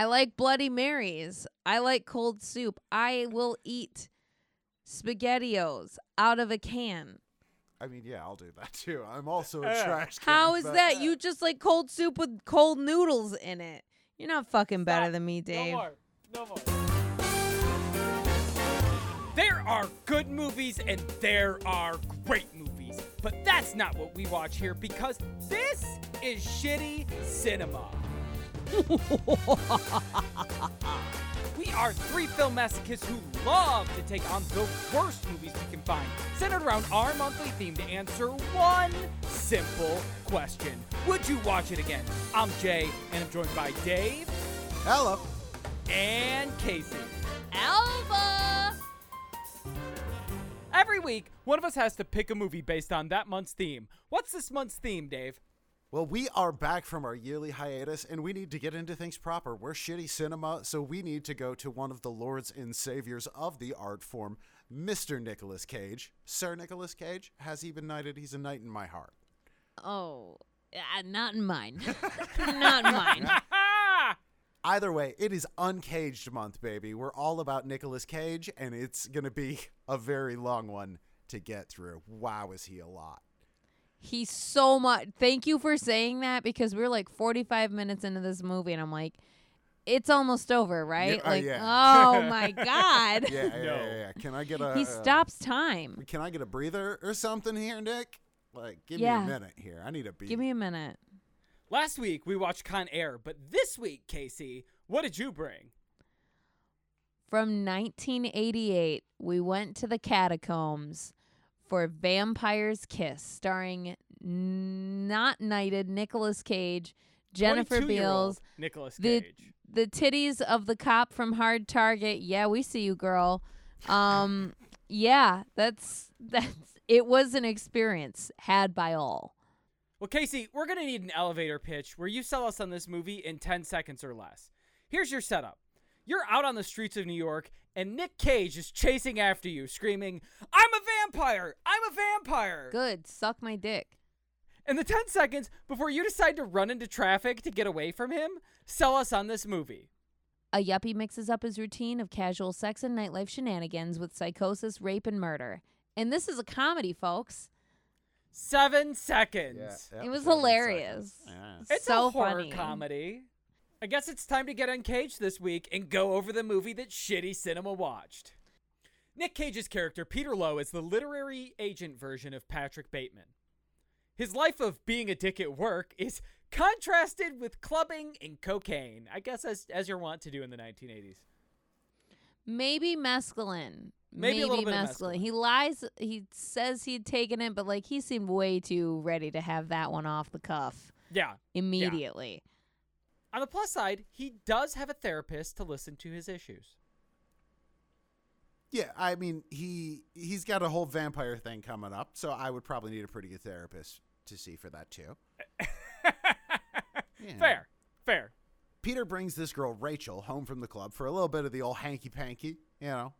I like Bloody Marys. I like cold soup. I will eat SpaghettiOs out of a can. I mean, yeah, I'll do that too. I'm also a Yeah. trash can. How is but- that? You just like cold soup with cold noodles in it. You're not fucking better Stop. than me, Dave. No more. No more. There are good movies and there are great movies. But that's not what we watch here because this is shitty cinema. we are three film masochists who love to take on the worst movies we can find, centered around our monthly theme to answer one simple question Would you watch it again? I'm Jay, and I'm joined by Dave Hello. and Casey. Alva. Every week, one of us has to pick a movie based on that month's theme. What's this month's theme, Dave? Well, we are back from our yearly hiatus, and we need to get into things proper. We're shitty cinema, so we need to go to one of the lords and saviors of the art form, Mr. Nicolas Cage. Sir Nicolas Cage has he been knighted? He's a knight in my heart. Oh, uh, not in mine. not in mine. Either way, it is Uncaged month, baby. We're all about Nicolas Cage, and it's going to be a very long one to get through. Wow, is he a lot. He's so much. Thank you for saying that because we're like 45 minutes into this movie and I'm like, it's almost over, right? uh, like, yeah. oh my god. Yeah, yeah, yeah, yeah. Can I get a. he uh, stops time. Can I get a breather or something here, Nick? Like, give Yeah. me a minute here. I need a beat. Give me a minute. Last week, we watched Con Air, but this week, Casey, what did you bring? From 1988, we went to the catacombs for Vampire's Kiss, starring not knighted Nicolas Cage, Jennifer Beals, Nicolas the Cage. the titties of the cop from Hard Target. Yeah, we see you, girl. Um, yeah, that's that's. It was an experience had by all. Well, Casey, we're going to need an elevator pitch where you sell us on this movie in 10 seconds or less. Here's your setup. You're out on the streets of New York, and Nick Cage is chasing after you, screaming, I'm a vampire! I'm a vampire! Good, suck my dick. In the 10 seconds before you decide to run into traffic to get away from him, sell us on this movie. A yuppie mixes up his routine of casual sex and nightlife shenanigans with psychosis, rape, and murder. And this is a comedy, folks. Seven seconds. Yeah, yeah, it was hilarious. Yeah. It's so a horror funny. comedy. I guess it's time to get uncaged this week and go over the movie that shitty cinema watched. Nick Cage's character, Peter Loew, is the literary agent version of Patrick Bateman. His life of being a dick at work is contrasted with clubbing and cocaine, I guess as, as you're wont to do in the 1980s. Maybe mescaline. Maybe a little bit of mescaline. mescaline. He lies. He says he'd taken it, but like he seemed way too ready to have that one off the cuff Yeah. immediately. On the plus side, he does have a therapist to listen to his issues. Yeah, I mean he he's got a whole vampire thing coming up, so I would probably need a pretty good therapist to see for that too. Yeah. Fair. Fair. Peter brings this girl Rachel home from the club for a little bit of the old hanky panky. You know,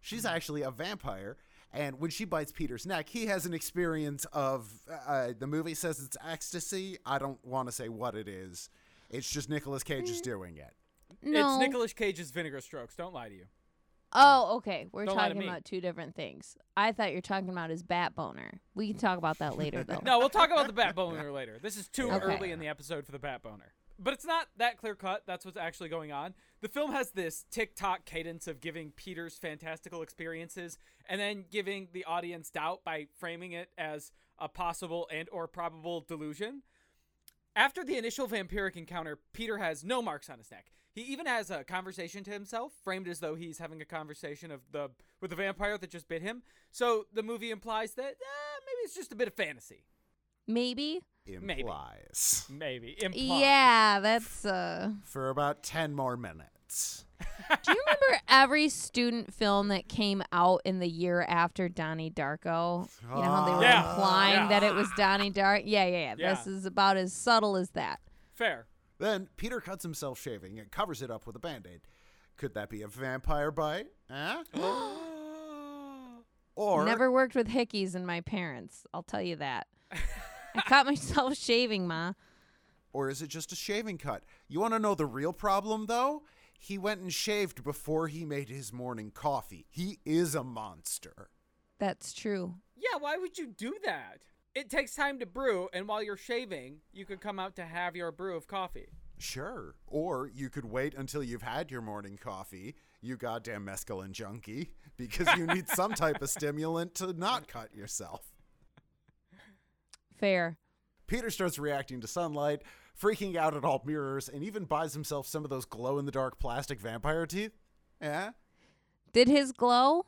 she's actually a vampire, and when she bites Peter's neck, he has an experience of uh, the movie says it's ecstasy. I don't want to say what it is. It's just Nicolas Cage is doing mm. it. No. It's Nicolas Cage's vinegar strokes. Don't lie to you. Oh, okay. We're Don't lie to talking me. about two different things. I thought you're talking about his bat boner. We can talk about that later, though. No, we'll talk about the bat boner later. This is too Okay. early in the episode for the bat boner. But it's not that clear cut. That's what's actually going on. The film has this tick-tock cadence of giving Peter's fantastical experiences and then giving the audience doubt by framing it as a possible and or probable delusion. After the initial vampiric encounter, Peter has no marks on his neck. He even has a conversation to himself, framed as though he's having a conversation of the with the vampire that just bit him. So the movie implies that eh, maybe it's just a bit of fantasy. Maybe. Maybe. Implies Maybe. Implies. Yeah, that's. uh for about ten more minutes. Do you remember every student film that came out in the year after Donnie Darko? You know how they were Yeah. implying Yeah. that it was Donnie Darko? Yeah, yeah, yeah, This is about as subtle as that. Fair. Then Peter cuts himself shaving and covers it up with a band-aid. Could that be a vampire bite? Huh? Eh? Or Never worked with hickeys and my parents. I'll tell you that. I caught myself shaving, ma. Or is it just a shaving cut? You want to know the real problem, though? He went and shaved before he made his morning coffee. He is a monster. That's true. Yeah, why would you do that? It takes time to brew, and while you're shaving, you could come out to have your brew of coffee. Sure. Or you could wait until you've had your morning coffee, you goddamn mescaline junkie, because you need some type of stimulant to not cut yourself. Fair. Peter starts reacting to sunlight, freaking out at all mirrors, and even buys himself some of those glow in the dark plastic vampire teeth. Yeah. Did his glow?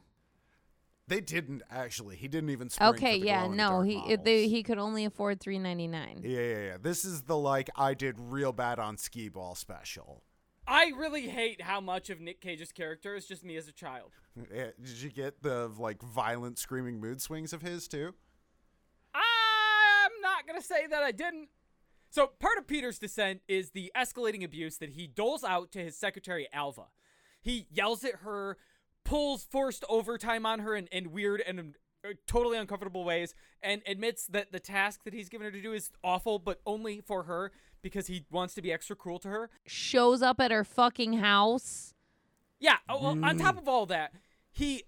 They didn't actually. He didn't even Okay, for the yeah, no, he models. they, he could only afford three ninety nine. Yeah, yeah, yeah. This is the like I did real bad on skee ball special. I really hate how much of Nick Cage's character is just me as a child. Yeah, Did you get the like violent screaming mood swings of his too? I'm not gonna say that I didn't. So part of Peter's descent is the escalating abuse that he doles out to his secretary Alva. He yells at her, pulls forced overtime on her in, in weird and uh, totally uncomfortable ways, and admits that the task that he's given her to do is awful, but only for her because he wants to be extra cruel to her. Shows up at her fucking house. Yeah. well, on top of all that, he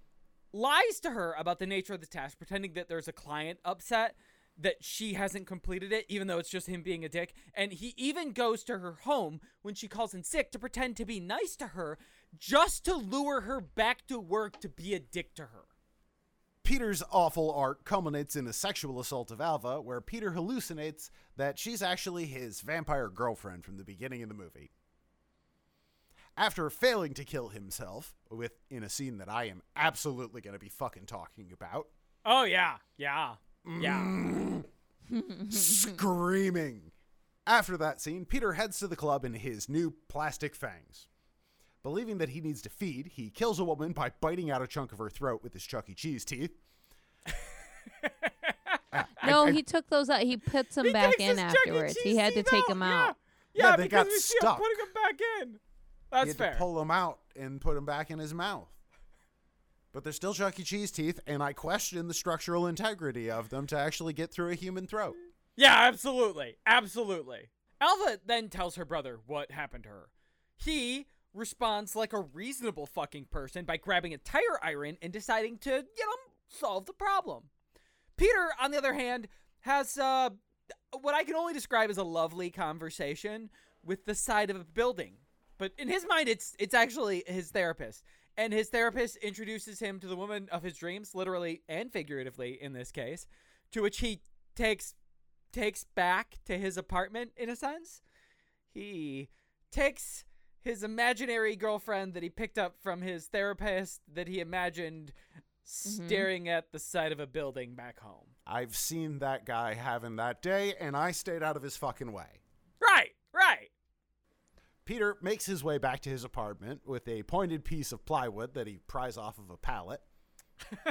lies to her about the nature of the task, pretending that there's a client upset that she hasn't completed it, even though it's just him being a dick. And he even goes to her home when she calls in sick to pretend to be nice to her, just to lure her back to work to be a dick to her. Peter's awful art culminates in a sexual assault of Alva, where Peter hallucinates that she's actually his vampire girlfriend from the beginning of the movie. After failing to kill himself, with in a scene that I am absolutely going to be fucking talking about, Oh, yeah. Yeah. Yeah. screaming. After that scene, Peter heads to the club in his new plastic fangs. Believing that he needs to feed, he kills a woman by biting out a chunk of her throat with his Chuck E. Cheese teeth. Ah, I- No, I- he took those out. He puts them He back in his Chuck afterwards. He had to teeth take them yeah. out. Yeah, Yeah, they because got we see him stuck. putting them back in. he That's had fair. to pull them out and put them back in his mouth. But they're still Chuck E. Cheese teeth, and I question the structural integrity of them to actually get through a human throat. Yeah, absolutely. Absolutely. Alva then tells her brother what happened to her. He responds like a reasonable fucking person by grabbing a tire iron and deciding to, you know, solve the problem. Peter, on the other hand, has uh, what I can only describe as a lovely conversation with the side of a building. But in his mind, it's it's actually his therapist. And his therapist introduces him to the woman of his dreams, literally and figuratively in this case, to which he takes takes back to his apartment in a sense. He takes his imaginary girlfriend that he picked up from his therapist that he imagined mm-hmm. staring at the side of a building back home. I've seen that guy having that day, and I stayed out of his fucking way. Right, right. Peter makes his way back to his apartment with a pointed piece of plywood that he pries off of a pallet.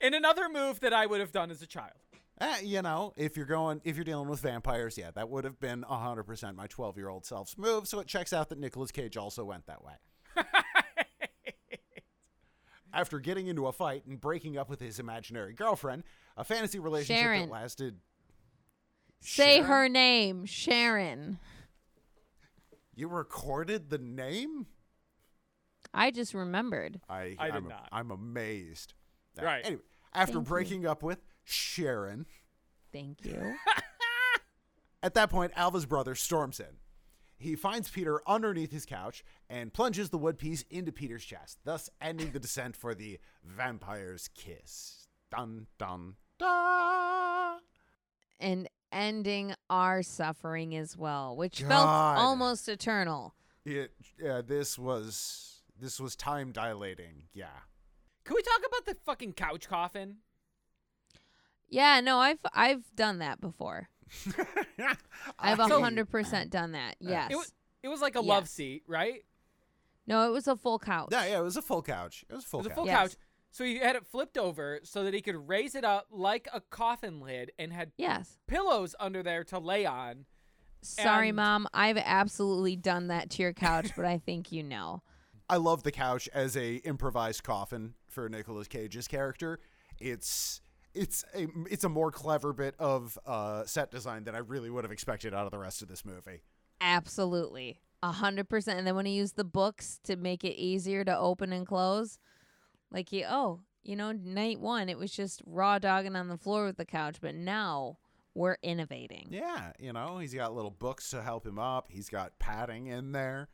In another move that I would have done as a child. Eh, you know, if you're going, if you're dealing with vampires, yeah, that would have been 100% my 12 year old self's move. So it checks out that Nicolas Cage also went that way. After getting into a fight and breaking up with his imaginary girlfriend, a fantasy relationship Sharon. that lasted. Say Sharon? her name, Sharon. You recorded the name? I just remembered. I, I did I'm, not. I'm amazed. Right. Anyway, after Thank you. breaking up with Sharon, Thank you. At that point, Alva's brother storms in. He finds Peter underneath his couch and plunges the wood piece into Peter's chest, thus ending the descent for the vampire's kiss. Dun dun dun. and ending our suffering as well, which God. felt almost eternal. It, yeah, this was this was time dilating. Yeah. Can we talk about the fucking couch coffin? Yeah, no, I've I've done that before. I've a hundred percent done that. Yes. It was it was like a love seat, right? no, it was a full couch. Yeah, yeah, it was a full couch. It was a full It was a full Yes. couch. So he had it flipped over so that he could raise it up like a coffin lid and had Yes. pillows under there to lay on. Sorry, And- mom. I've absolutely done that to your couch, but I think you know. I love the couch as a improvised coffin for Nicolas Cage's character. It's it's a it's a more clever bit of uh, set design than I really would have expected out of the rest of this movie. Absolutely. A hundred percent. And then when he used the books to make it easier to open and close, like he oh, you know, night one it was just raw dogging on the floor with the couch, but now we're innovating. Yeah, you know, he's got little books to help him up. He's got padding in there.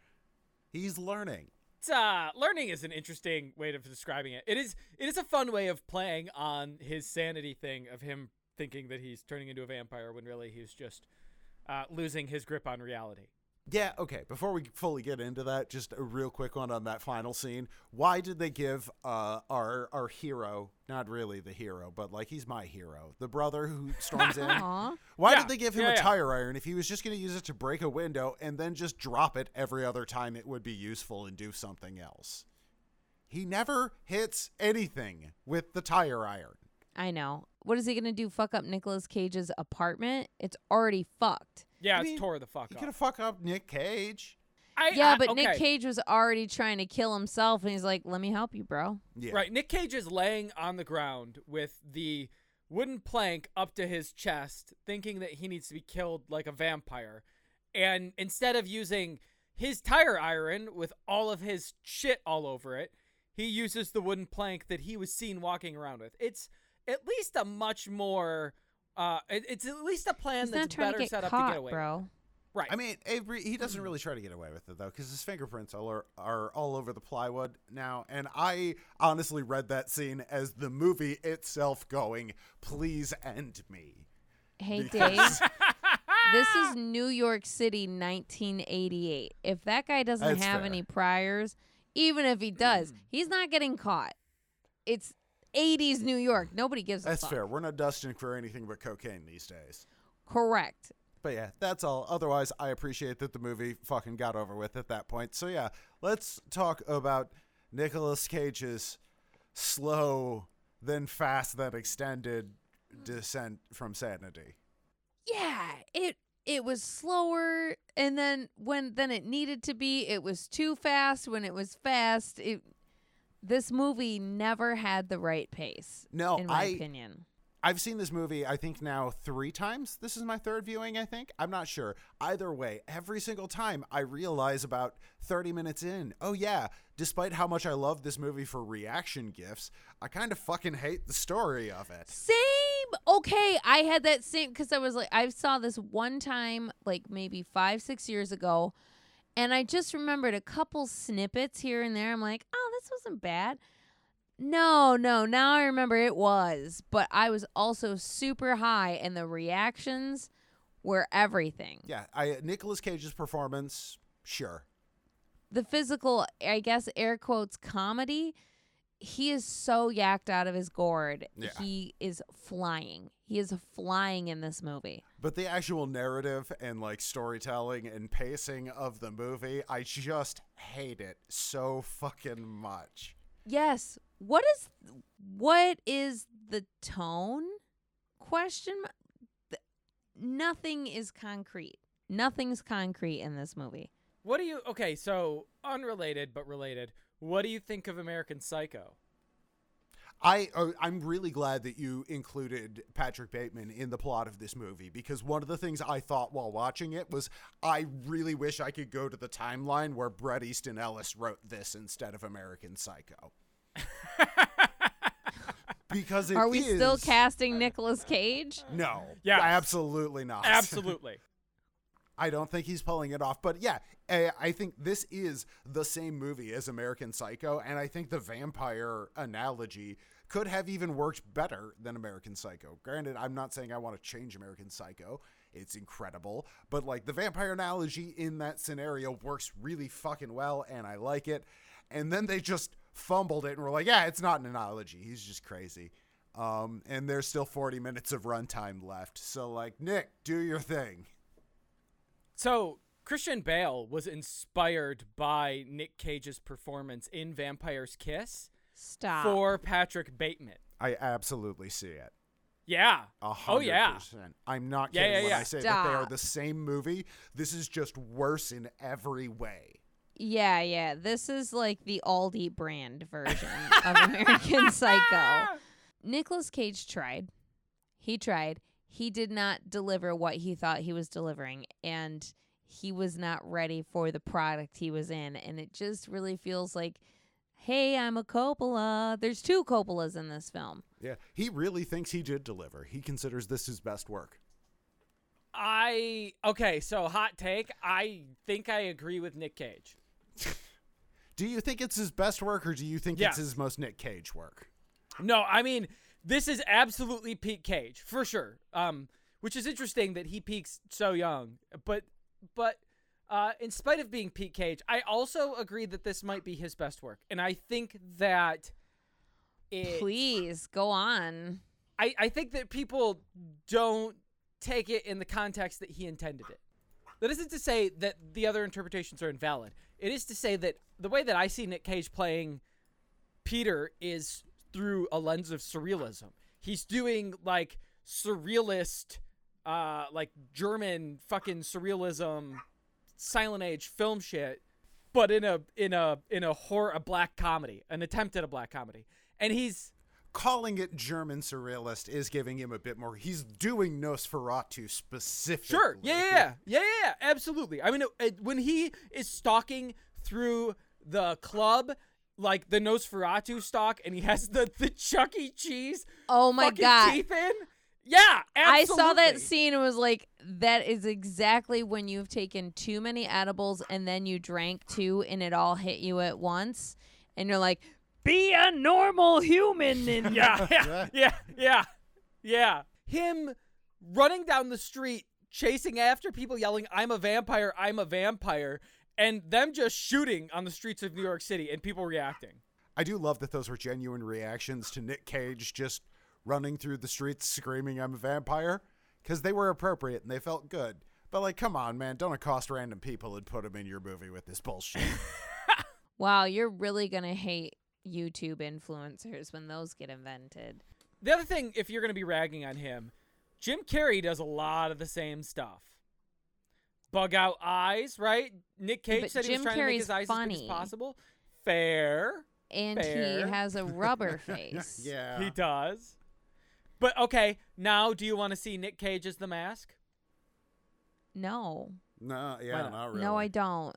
He's learning. Uh, learning is an interesting way of describing it. It is it is a fun way of playing on his sanity thing of him thinking that he's turning into a vampire when really he's just uh, losing his grip on reality. Yeah, okay. Before we fully get into that, just a real quick one on that final scene. Why did they give uh, our our hero, not really the hero, but like he's my hero, the brother who storms in? Aw. Why Yeah, did they give him yeah, a yeah. tire iron if he was just going to use it to break a window and then just drop it every other time it would be useful and do something else? He never hits anything with the tire iron. I know. What is he gonna do? Fuck up Nicolas Cage's apartment? It's already fucked. Yeah, I it's mean, tore the fuck You up. could fuck up Nick Cage. I, Yeah, I- but okay. Nick Cage was already trying to kill himself, and he's like, "Let me help you, bro." Yeah. Right, Nick Cage is laying on the ground with the wooden plank up to his chest, thinking that he needs to be killed like a vampire. And instead of using his tire iron with all of his shit all over it, he uses the wooden plank that he was seen walking around with. It's at least a much more uh it- it's at least a plan He's not that's trying better to get set up caught, to get away. bro. Right. I mean, Avery, he doesn't really try to get away with it though, because his fingerprints are, are all over the plywood now. And I honestly read that scene as the movie itself going, "Please end me." Hey, Because- Dave. this is New York City, 1988. If that guy doesn't That's have fair. any priors, even if he does, he's not getting caught. It's 80s New York. Nobody gives a That's fuck. fair. We're not dusting for anything but cocaine these days. Correct. But yeah, that's all. Otherwise, I appreciate that the movie fucking got over with at that point. So yeah, let's talk about Nicolas Cage's slow, then fast, then extended descent from sanity. Yeah, it it was slower and then when then it needed to be, it was too fast when it was fast. It this movie never had the right pace No, in my I opinion. I've seen this movie, I think now three times. This is my third viewing, I think. I'm not sure. Either way, every single time I realize about 30 minutes in, oh yeah, despite how much I love this movie for reaction gifts, I kind of fucking hate the story of it. Same. Okay, I had that same because I was like, I saw this one time, like maybe five, six years ago, and I just remembered a couple snippets here and there. I'm like, oh, this wasn't bad. No, no, now I remember it was, but I was also super high, and the reactions were everything. Yeah, I Nicolas Cage's performance, sure. The physical, I guess, air quotes, comedy. He is so yacked out of his gourd. Yeah. He is flying. He is flying in this movie. But the actual narrative and like storytelling and pacing of the movie, I just hate it so fucking much. Yes. What is what is the tone? Question. Nothing is concrete. Nothing's concrete in this movie. What do you Okay, so unrelated but related. What do you think of American Psycho? I uh, I'm really glad that you included Patrick Bateman in the plot of this movie because one of the things I thought while watching it was I really wish I could go to the timeline where Bret Easton Ellis wrote this instead of American Psycho. because it Are we still casting Nicolas Cage? No. yeah, Absolutely not. Absolutely. I don't think he's pulling it off. But yeah, I think this is the same movie as American Psycho, and I think the vampire analogy could have even worked better than American Psycho. Granted, I'm not saying I want to change American Psycho. It's incredible, but like the vampire analogy in that scenario works really fucking well, and I like it. And then they just fumbled it and were like, "Yeah, it's not an analogy. He's just crazy." Um, and there's still 40 minutes of runtime left. So like, Nick, do your thing. So Christian Bale was inspired by Nick Cage's performance in Vampire's Kiss Stop. for Patrick Bateman. I absolutely see it. Yeah. A Oh hundred yeah. percent. I'm not Yeah, kidding yeah, when. I say that they are the same movie. This is just worse in every way. yeah, yeah. This is like the Aldi brand version of American Psycho. Nicolas Cage tried. He tried. He did not deliver what he thought he was delivering and he was not ready for the product he was in and it just really feels like hey, I'm a Coppola. There's two Coppolas in this film. Yeah, he really thinks he did deliver. He considers this his best work. I okay, so hot take. I think I agree with Nick Cage. Do you think it's his best work or do you think Yeah. it's his most Nick Cage work? No, I mean this is absolutely peak Cage for sure. Um, which is interesting that he peaks so young. But but uh, in spite of being peak Cage, I also agree that this might be his best work, and I think that it. Please go on. I I think that people don't take it in the context that he intended it. That isn't to say that the other interpretations are invalid. It is to say that the way that I see Nick Cage playing Peter is through a lens of surrealism. He's doing like surrealist, uh, like German fucking surrealism, silent age film shit, but in a in a in a horror a black comedy, an attempt at a black comedy, and he's Calling it German surrealist is giving him a bit more. He's doing Nosferatu specifically. Sure. Yeah, yeah, yeah, yeah, yeah. Absolutely. I mean, it, it- when he is stalking through the club, like the Nosferatu stalk and he has the the Chuck E. Cheese Oh my god. teeth in. Yeah, I saw that scene and was like, that is exactly when you've taken too many edibles and then you drank two and it all hit you at once. And you're like, be a normal human. And Yeah, yeah, yeah, yeah, yeah. Him running down the street, chasing after people, yelling, "I'm a vampire! I'm a vampire!" And them just shooting on the streets of New York City and people reacting. I do love that those were genuine reactions to Nick Cage just running through the streets screaming, I'm a vampire, because they were appropriate and they felt good. But, like, come on, man, don't accost random people and put them in your movie with this bullshit. wow, you're really going to hate YouTube influencers when those get invented. The other thing, if you're going to be ragging on him, Jim Carrey does a lot of the same stuff. Bug out eyes, right? Nick Cage but said he was Jim trying to make Carrey's his eyes as big as possible. Fair. And Fair. he has a rubber face. yeah. He does. But okay, now do you want to see Nick Cage as the mask? No. No, yeah, not? not really. No, I don't.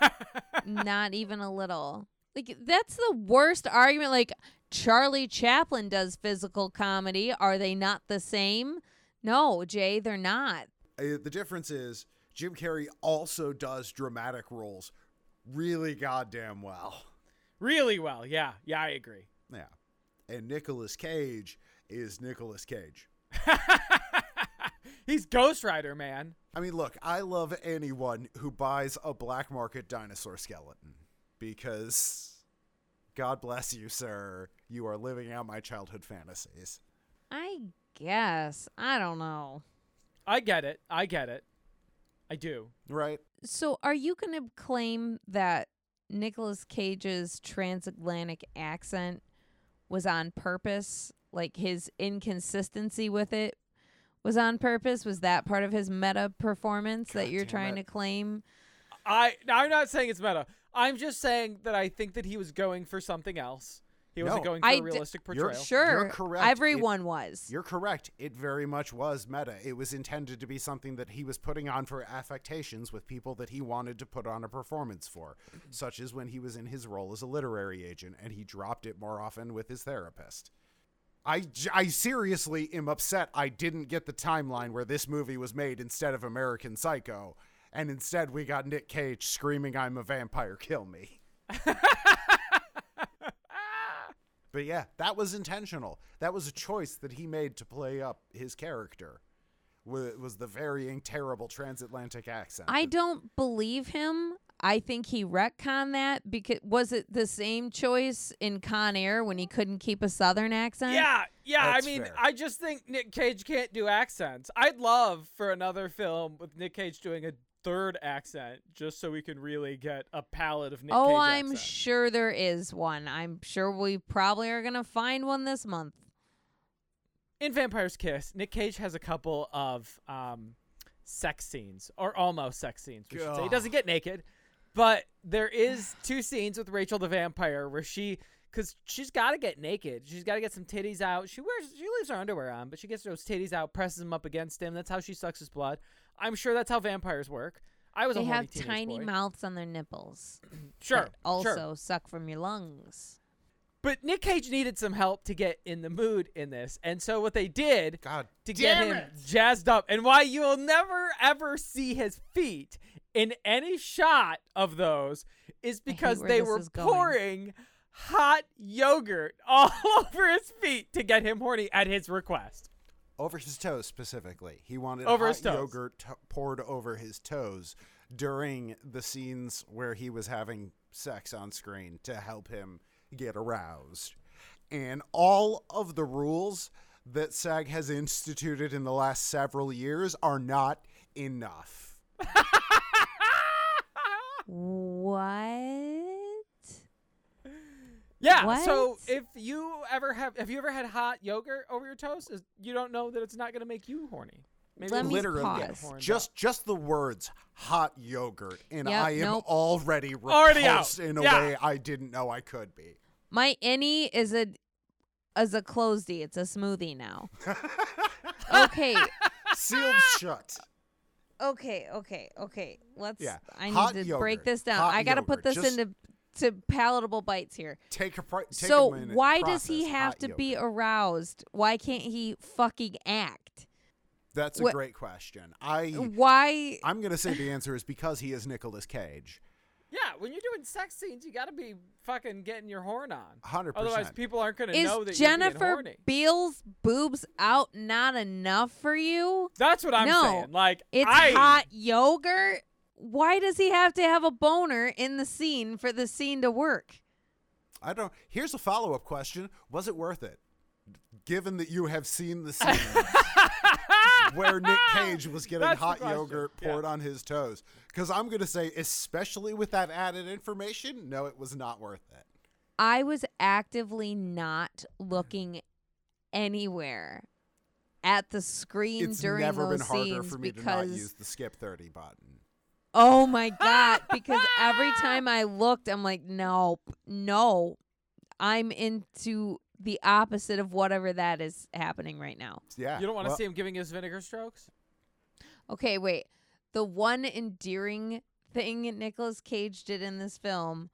Not even a little. Like that's the worst argument. Like Charlie Chaplin does physical comedy. Are they not the same? No, Jay, they're not. Uh, the difference is Jim Carrey also does dramatic roles really goddamn well. really well. Yeah. Yeah, I agree. Yeah. And Nicolas Cage is Nicolas Cage. He's Ghost Rider, man. I mean, look, I love anyone who buys a black market dinosaur skeleton because God bless you, sir. You are living out my childhood fantasies. I guess. I don't know. I get it. I get it. I do. Right? So, are you going to claim that Nicolas Cage's transatlantic accent was on purpose? Like his inconsistency with it was on purpose? Was that part of his meta performance that you're trying it. to claim? I I'm not saying it's meta. I'm just saying that I think that he was going for something else. He wasn't No. going for I a d- realistic You're- portrayal. Sure. correct. It- Everyone was. You're correct. It very much was meta. It was intended to be something that he was putting on for affectations with people that he wanted to put on a performance for, such as when he was in his role as a literary agent and he dropped it more often with his therapist. I, I seriously am upset I didn't get the timeline where this movie was made instead of American Psycho, and instead we got Nick Cage screaming, I'm a vampire, kill me. But yeah, that was intentional. That was a choice that he made to play up his character. wa- Was the varying terrible transatlantic accent. I don't believe him. I think he retconned that because was it the same choice in Con Air when he couldn't keep a Southern accent? Yeah, yeah. That's I mean, fair. I just think Nick Cage can't do accents. I'd love for another film with Nick Cage doing a third accent, just so we can really get a palette of Nick Cage. oh, Cage I'm accent. sure there is one. I'm sure we probably are gonna find one this month. in Vampire's Kiss, Nick Cage has a couple of um, sex scenes, or almost sex scenes. We should say he doesn't get naked, but there is two scenes with Rachel the vampire where she because she's got to get naked. She's got to get some titties out. She wears, she leaves her underwear on, but she gets those titties out, presses them up against him. That's how she sucks his blood. I'm sure that's how vampires work. I was They a have tiny boy. mouths on their nipples. Sure, that also sure. suck from your lungs. But Nick Cage needed some help to get in the mood in this, and so what they did God to get him it. jazzed up, and why you'll never ever see his feet in any shot of those is because they were is going. pouring hot yogurt all over his feet to get him horny at his request. Over his toes specifically. He wanted Over hot his toes. yogurt t- poured over his toes during the scenes where he was having sex on screen to help him get aroused. And all of the rules that SAG has instituted in the last several years are not enough. What? Yeah. So if you ever have, have you ever had hot yogurt over your toast? Is, you don't know that it's not going to make you horny. Maybe Let it'll me Literally, pause. just up. just the words hot yogurt and Yep, I am nope. already Already out. in a Yeah. way I didn't know I could be. My innie is a is a closedy. It's a smoothie now. okay. Sealed shut. Okay, okay, okay. Let's. Yeah, I need hot to yogurt, break this down. hot I got to put yogurt, this just- into to palatable bites here. Take a pri- take so a minute, why does he have to yogurt. be aroused? Why can't he fucking act? That's a What- great question. I Why? I'm gonna say the answer is because he is Nicolas Cage. Yeah, when you're doing sex scenes, you got to be fucking getting your horn on. Hundred Otherwise, percent. people aren't going to Is know that you're being Jennifer horny. Beals boobs out not enough for you? That's what I'm No, saying. Like It's I, hot yogurt. Why does he have to have a boner in the scene for the scene to work? I don't. Here's a follow up question: Was it worth it? Given that you have seen the scene where Nick Cage was getting That's hot yogurt Yeah. poured on his toes, because I'm gonna say, especially with that added information, no, it was not worth it. I was actively not looking anywhere at the screen It's during never those been harder scenes for me to because not use the skip thirty button. Oh my god because every time I looked I'm like nope no I'm into the opposite of whatever that is happening right now. Yeah, you don't want to well, see him giving his vinegar strokes. Okay, wait. The one endearing thing Nicolas Cage did in this film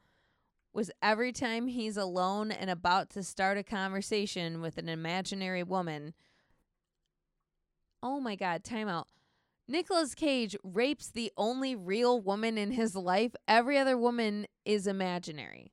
was every time he's alone and about to start a conversation with an imaginary woman. Oh my god, time out. Nicolas Cage rapes the only real woman in his life. Every other woman is imaginary.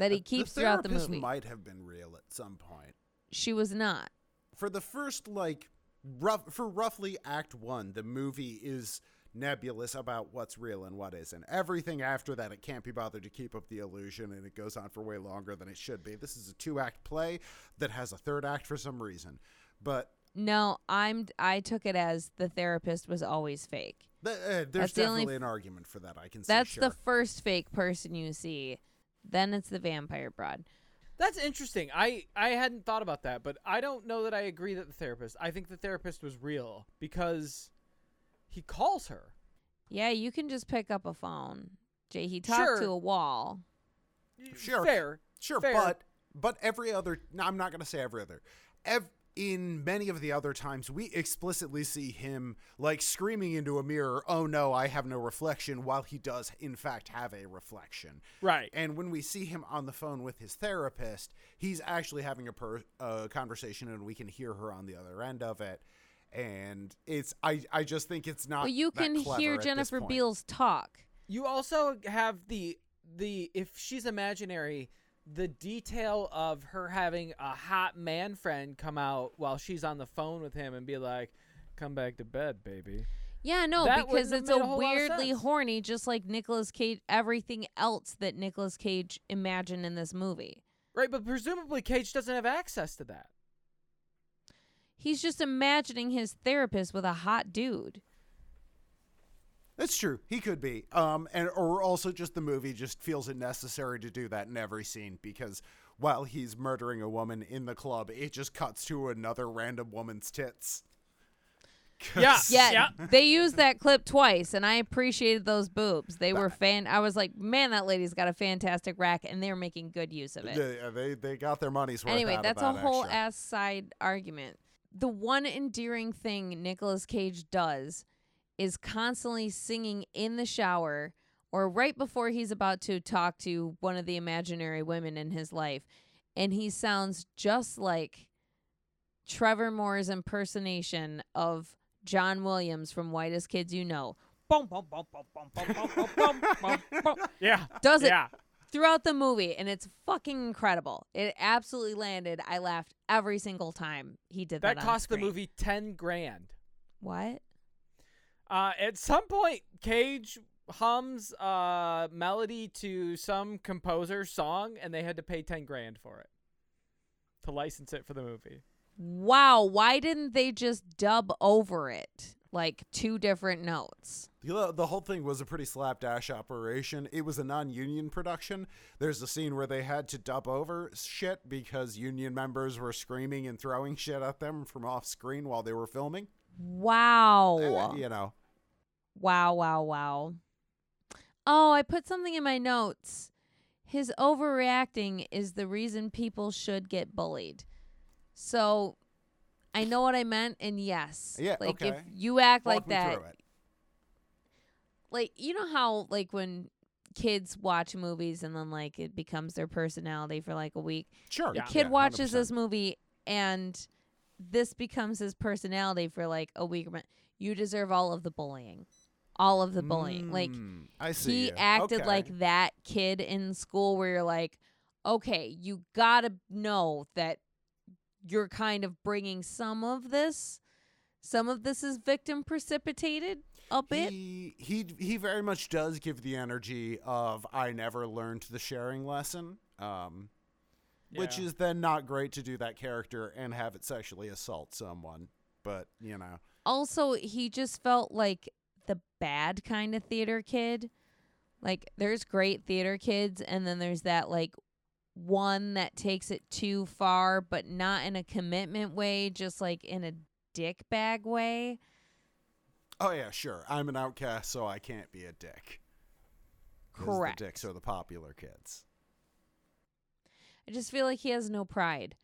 That he the keeps throughout the movie. Might have been real at some point. she was not. for the first like rough for roughly act 1 the movie is nebulous about what's real and what isn't everything after that it can't be bothered to keep up the illusion and it goes on for way longer than it should be this is a two act play that has a third act for some reason but No, I'm I took it as the therapist was always fake. th- uh, there's That's the only definitely an argument for that i can see That's sure. the first fake person you see. Then it's the vampire broad. That's interesting. I I hadn't thought about that, but I don't know that I agree that the therapist. I think the therapist was real because he calls her. Yeah, you can just pick up a phone. Jay, he talked Sure. to a wall. Sure. Fair. Sure, Fair. but but every other no, I'm not going to say every other. Ev- in many of the other times, we explicitly see him like screaming into a mirror, "Oh no, I have no reflection," while he does in fact have a reflection. Right. And when we see him on the phone with his therapist, he's actually having a, per- a conversation, and we can hear her on the other end of it. And it's I I just think it's not. Well, you that can hear Jennifer. Beals talk. You also have the the if she's imaginary, the detail of her having a hot man friend come out while she's on the phone with him and be like, "Come back to bed, baby." Yeah, no, That because it's a a whole lot of weirdly horny, just like Nicolas Cage. Everything else that Nicolas Cage imagined in this movie, Right, but presumably Cage doesn't have access to that. he's just imagining his therapist with a hot dude. That's true. He could be. Um, and or also just the movie just feels it necessary to do that in every scene because while he's murdering a woman in the club, it just cuts to another random woman's tits. Yeah. 'Cause- Yeah, Yeah. they used that clip twice, and I appreciated those boobs. They were fan. I was like, man, that lady's got a fantastic rack, and they're making good use of it. They, they they got their money's worth. anyway, out that's of a that whole extra. ass side argument. The one endearing thing Nicolas Cage does is constantly singing in the shower or right before he's about to talk to one of the imaginary women in his life. And he sounds just like Trevor Moore's impersonation of John Williams from Whitest Kids U' Know. yeah. Does it yeah. throughout the movie, and it's fucking incredible. It absolutely landed. I laughed every single time he did that. That cost the, the movie 10 grand. What? Uh, at some point, Cage hums uh melody to some composer's song, and they had to pay 10 grand for it to license it for the movie. Wow, why didn't they just dub over it? Like two different notes. The, the whole thing was a pretty slapdash operation. It was a non-union production. There's a scene where they had to dub over shit because union members were screaming and throwing shit at them from off screen while they were filming. Wow. Uh, you know, Wow, wow, wow. Oh, I put something in my notes. His overreacting is the reason people should get bullied. So I know what I meant, and yes. Yeah, Like if you act walk like that, like you know how like when kids watch movies and then like it becomes their personality for like a week. Sure. The Yeah. kid Yeah, watches 100%. this movie and this becomes his personality for like a week. You deserve all of the bullying. All of the bullying. Like Mm, I see. he you. acted Okay. like that kid in school where you're like, okay, you gotta know that you're kind of bringing some of this. Some of this is victim precipitated a bit. He, he he very much does give the energy of I never learned the sharing lesson. Um which is then not great to do that character and have it sexually assault someone. But, you know. also, he just felt like the bad kind of theater kid. Like, there's great theater kids, and then there's that, like, one that takes it too far, but not in a commitment way, just like in a dick bag way. Oh yeah, sure. I'm an outcast, so I can't be a dick. Correct. The dicks are the popular kids. I just feel like he has no pride.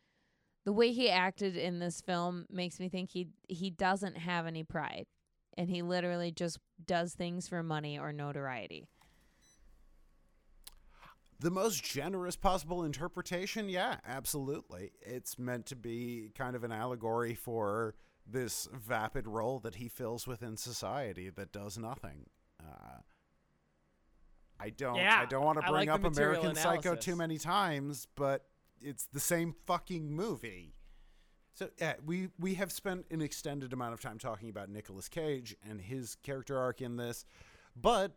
The way he acted in this film makes me think he he doesn't have any pride, and he literally just does things for money or notoriety. The most generous possible interpretation, yeah, absolutely. It's meant to be kind of an allegory for this vapid role that he fills within society that does nothing. Uh, I don't. Yeah, I don't want to bring like up material American Psycho too many times, but it's the same fucking movie. So yeah, we we have spent an extended amount of time talking about Nicolas Cage and his character arc in this, but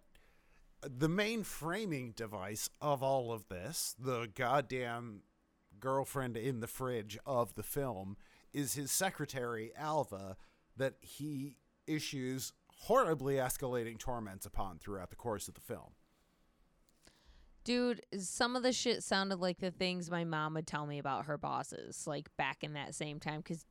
the main framing device of all of this, the goddamn girlfriend in the fridge of the film, is his secretary Alva that he issues horribly escalating torments upon throughout the course of the film. Dude, some of the shit sounded like the things my mom would tell me about her bosses, like back in that same time, because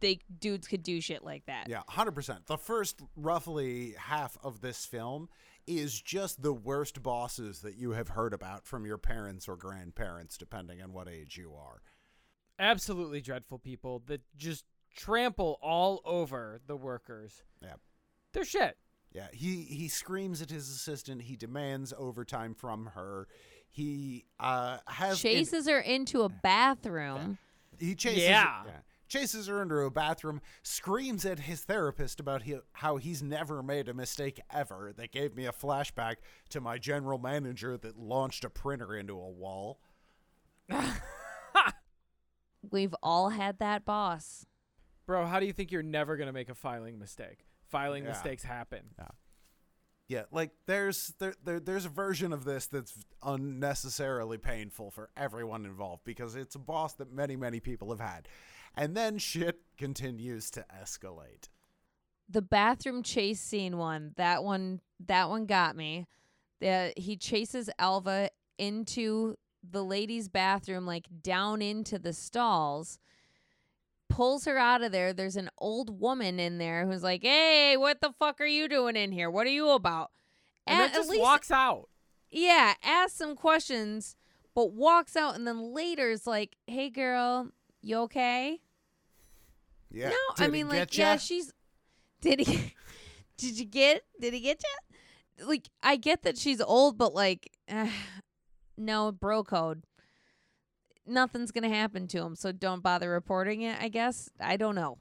they dudes could do shit like that. Yeah, 100%. The first roughly half of this film is just the worst bosses that you have heard about from your parents or grandparents, depending on what age you are. Absolutely dreadful people that just trample all over the workers. Yeah. They're shit. Yeah, he he screams at his assistant. He demands overtime from her. He uh has an- Chases her into a bathroom. he chases Yeah. chases her into a bathroom. Screams at his therapist about he, how he's never made a mistake ever. That gave me a flashback to my general manager that launched a printer into a wall. We've all had that boss. Bro, how do you think you're never going to make a filing mistake? Filing Yeah. mistakes happen. Yeah, Yeah, like there's there, there there's a version of this that's unnecessarily painful for everyone involved because it's a boss that many many people have had. And then shit continues to escalate. The bathroom chase scene one, that one that one got me. The he chases Alva into the ladies' bathroom, like down into the stalls. Pulls her out of there. There's an old woman in there who's like, "Hey, what the fuck are you doing in here? What are you about?" And At- then just least- walks out. yeah, asks some questions, but walks out, and then later is like, "Hey, girl, you okay?" Yeah. no, Did I mean, like, yeah, she's. Did he? did you get? Did he get you? Like, I get that she's old, but like, no, bro code. Nothing's gonna happen to him, so don't bother reporting it. I guess I don't know.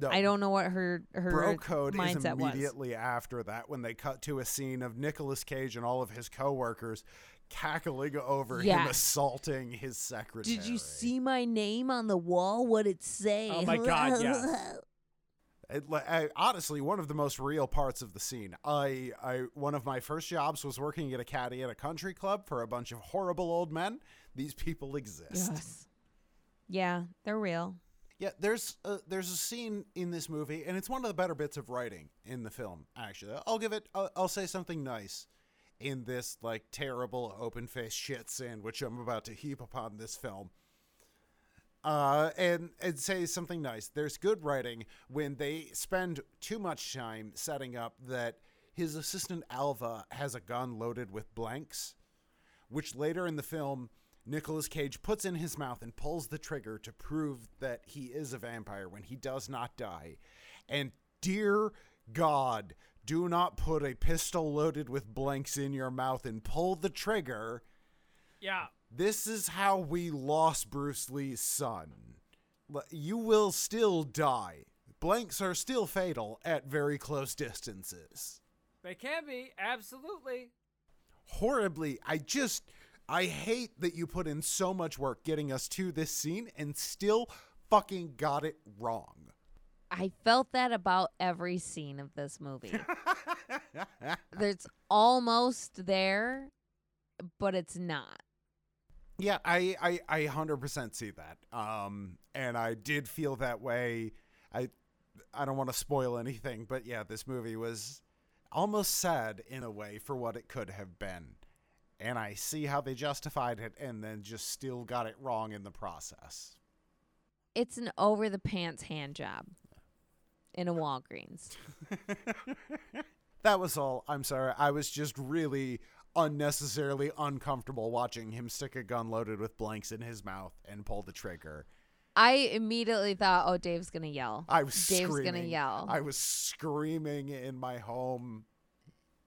No, I don't know what her her Bro Code is mindset was. immediately after that when they cut to a scene of Nicolas Cage and all of his coworkers cackling over him assaulting his secretary. Did you see my name on the wall? What it say? Oh my God, yes. It, I, honestly, one of the most real parts of the scene. I, I, one of my first jobs was working at a caddy at a country club for a bunch of horrible old men. These people exist. yes. Yeah, they're real. Yeah, there's a, there's a scene in this movie, and it's one of the better bits of writing in the film. Actually, I'll give it. I'll, I'll say something nice in this like terrible open faced shit sandwich I'm about to heap upon this film. Uh, and and say something nice. There's good writing when they spend too much time setting up that his assistant Alva has a gun loaded with blanks, which later in the film Nicolas Cage puts in his mouth and pulls the trigger to prove that he is a vampire when he does not die. And dear God, do not put a pistol loaded with blanks in your mouth and pull the trigger. Yeah. This is how we lost Bruce Lee's son. You will still die. Blanks are still fatal at very close distances. They can be, absolutely. Horribly, I just, I hate that you put in so much work getting us to this scene and still fucking got it wrong. I felt that about every scene of this movie. It's almost there, but it's not. Yeah, I, I, I 100% see that. Um, and I did feel that way. I, I don't want to spoil anything, but yeah, this movie was almost sad in a way for what it could have been. And I see how they justified it and then just still got it wrong in the process. It's an over the pants hand job in a Walgreens. that was all. I'm sorry. I was just really unnecessarily uncomfortable watching him stick a gun loaded with blanks in his mouth and pull the trigger. I immediately thought, "Oh, Dave's gonna yell. I was Dave's screaming. gonna yell. I was screaming in my home.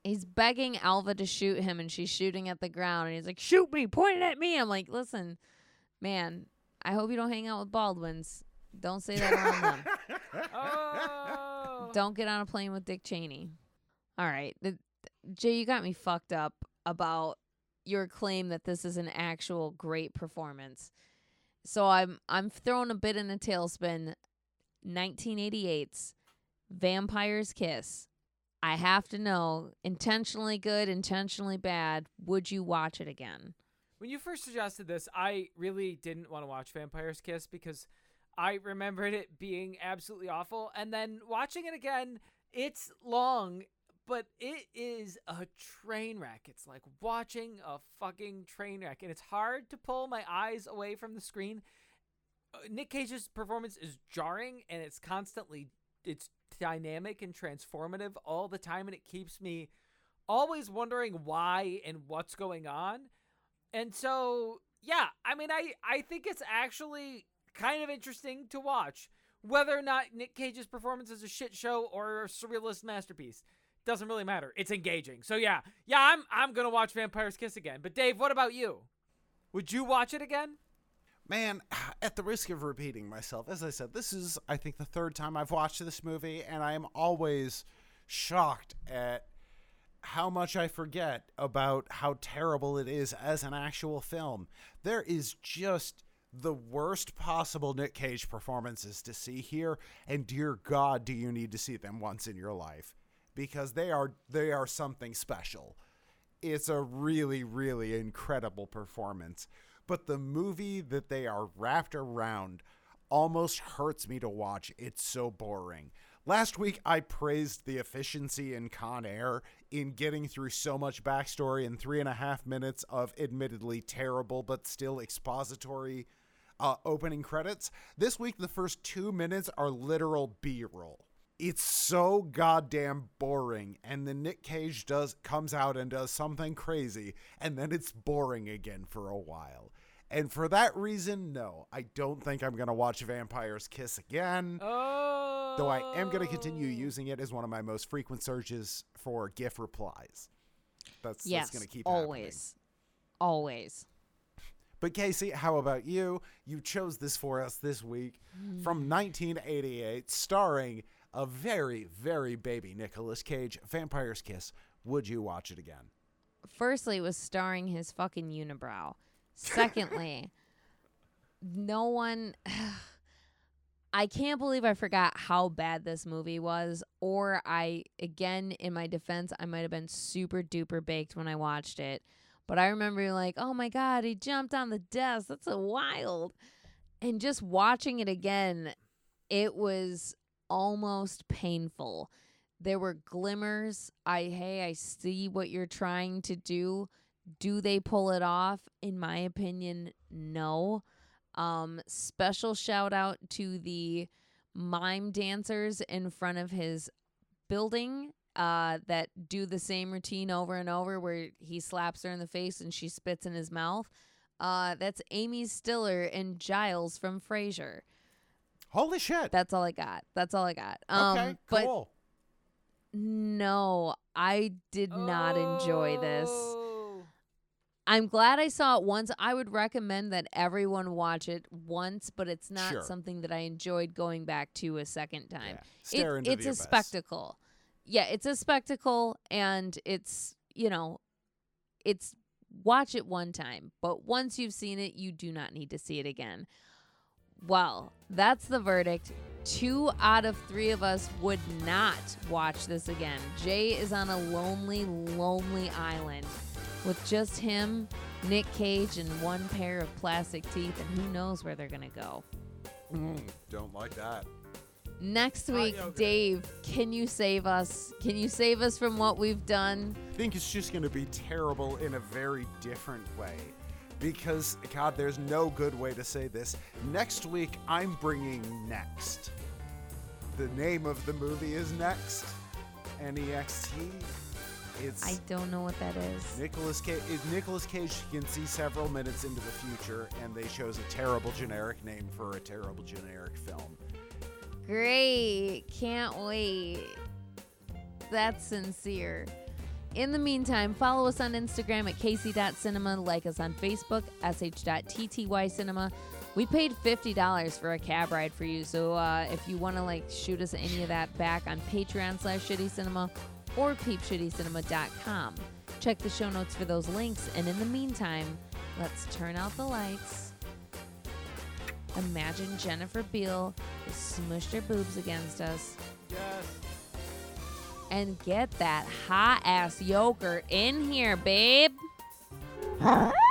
He's begging Alva to shoot him, and she's shooting at the ground, and he's like, "Shoot me, point it at me." I'm like, "Listen, man, I hope you don't hang out with Baldwins. Don't say that around them. Oh. Don't get on a plane with Dick Cheney." All right, the, Jay, you got me fucked up about your claim that this is an actual great performance. So I'm I'm throwing a bit in a tailspin. 1988's Vampire's Kiss. I have to know intentionally good, intentionally bad. Would you watch it again? When you first suggested this, I really didn't want to watch Vampire's Kiss because I remembered it being absolutely awful. And then watching it again, it's long, but it is a train wreck. It's like watching a fucking train wreck. And it's hard to pull my eyes away from the screen. Uh, Nic Cage's performance is jarring and it's constantly it's dynamic and transformative all the time and it keeps me always wondering why and what's going on. And so, yeah, I mean, I I think it's actually kind of interesting to watch. Whether or not Nic Cage's performance is a shit show or a surrealist masterpiece doesn't really matter. It's engaging. So yeah, yeah, I'm I'm gonna watch Vampire's Kiss again. But Dave, what about you? Would you watch it again? Man, at the risk of repeating myself, as I said, this is, I think, the third time I've watched this movie, and I am always shocked at how much I forget about how terrible it is as an actual film. There is just the worst possible Nic Cage performances to see here, and dear God, do you need to see them once in your life because they are they are something special. It's a really, really incredible performance. But the movie that they are wrapped around almost hurts me to watch. It's so boring. Last week, I praised the efficiency in Con Air in getting through so much backstory in three and a half minutes of admittedly terrible but still expository uh, opening credits. This week, the first two minutes are literal B roll. It's so goddamn boring, and then Nic Cage does comes out and does something crazy, and then it's boring again for a while. And for that reason, no, I don't think I'm gonna watch Vampire's Kiss again. Oh. Though I am going to continue oh. using it as one of my most frequent searches for GIF replies. That's, yes, that's going to keep happening. always, always. But Casey, how about you? You chose this for us this week hmm. from 1988, starring a very, very baby Nicolas Cage, Vampire's Kiss. Would you watch it again? Firstly, it was starring his fucking unibrow. Secondly, no one. I can't believe I forgot how bad this movie was. Or I, again, in my defense, I might have been super duper baked when I watched it. But I remember like, oh my God, he jumped on the desk. That's wild. And just watching it again, it was almost painful. There were glimmers. I, hey, I see what you're trying to do. Do they pull it off? In my opinion, no. Um, special shout out to the mime dancers in front of his building uh, that do the same routine over and over where he slaps her in the face and she spits in his mouth. Uh, that's Amy Stiller and Giles from Frasier. Holy shit. That's all I got. That's all I got. Um, okay, But cool. no, I did not enjoy this. I'm glad I saw it once. I would recommend that everyone watch it once, but it's not Sure. something that I enjoyed going back to a second time. Yeah. It- it's a spectacle. Yeah, it's a spectacle and it's, you know, it's watch it one time, but once you've seen it, you do not need to see it again. Well, that's the verdict. Two out of three of us would not watch this again. Jay is on a lonely, lonely island with just him, Nic Cage, and one pair of plastic teeth, and who knows where they're going to go. Mm, don't like that. Next Hot week, yogurt. Dave, can you save us? Can you save us from what we've done? I think it's just going to be terrible in a very different way. Because, God, there's no good way to say this. Next week, I'm bringing Next. The name of the movie is Next. N E X T. It's I don't know what that is. Nicolas Cage. Nicolas Cage can see several minutes into the future, and they chose a terrible generic name for a terrible generic film. Great. Can't wait. That's sincere. In the meantime, follow us on Instagram at casey.cinema, like us on Facebook, sh.ttycinema. We paid $50 for a cab ride for you, so uh, if you want to like shoot us any of that back on Patreon slash Shitty Cinema or peepshittycinema.com. Check the show notes for those links, and in the meantime, let's turn out the lights. Imagine Jennifer Beals smushed her boobs against us Yes. And get that hot ass yogurt in here, babe.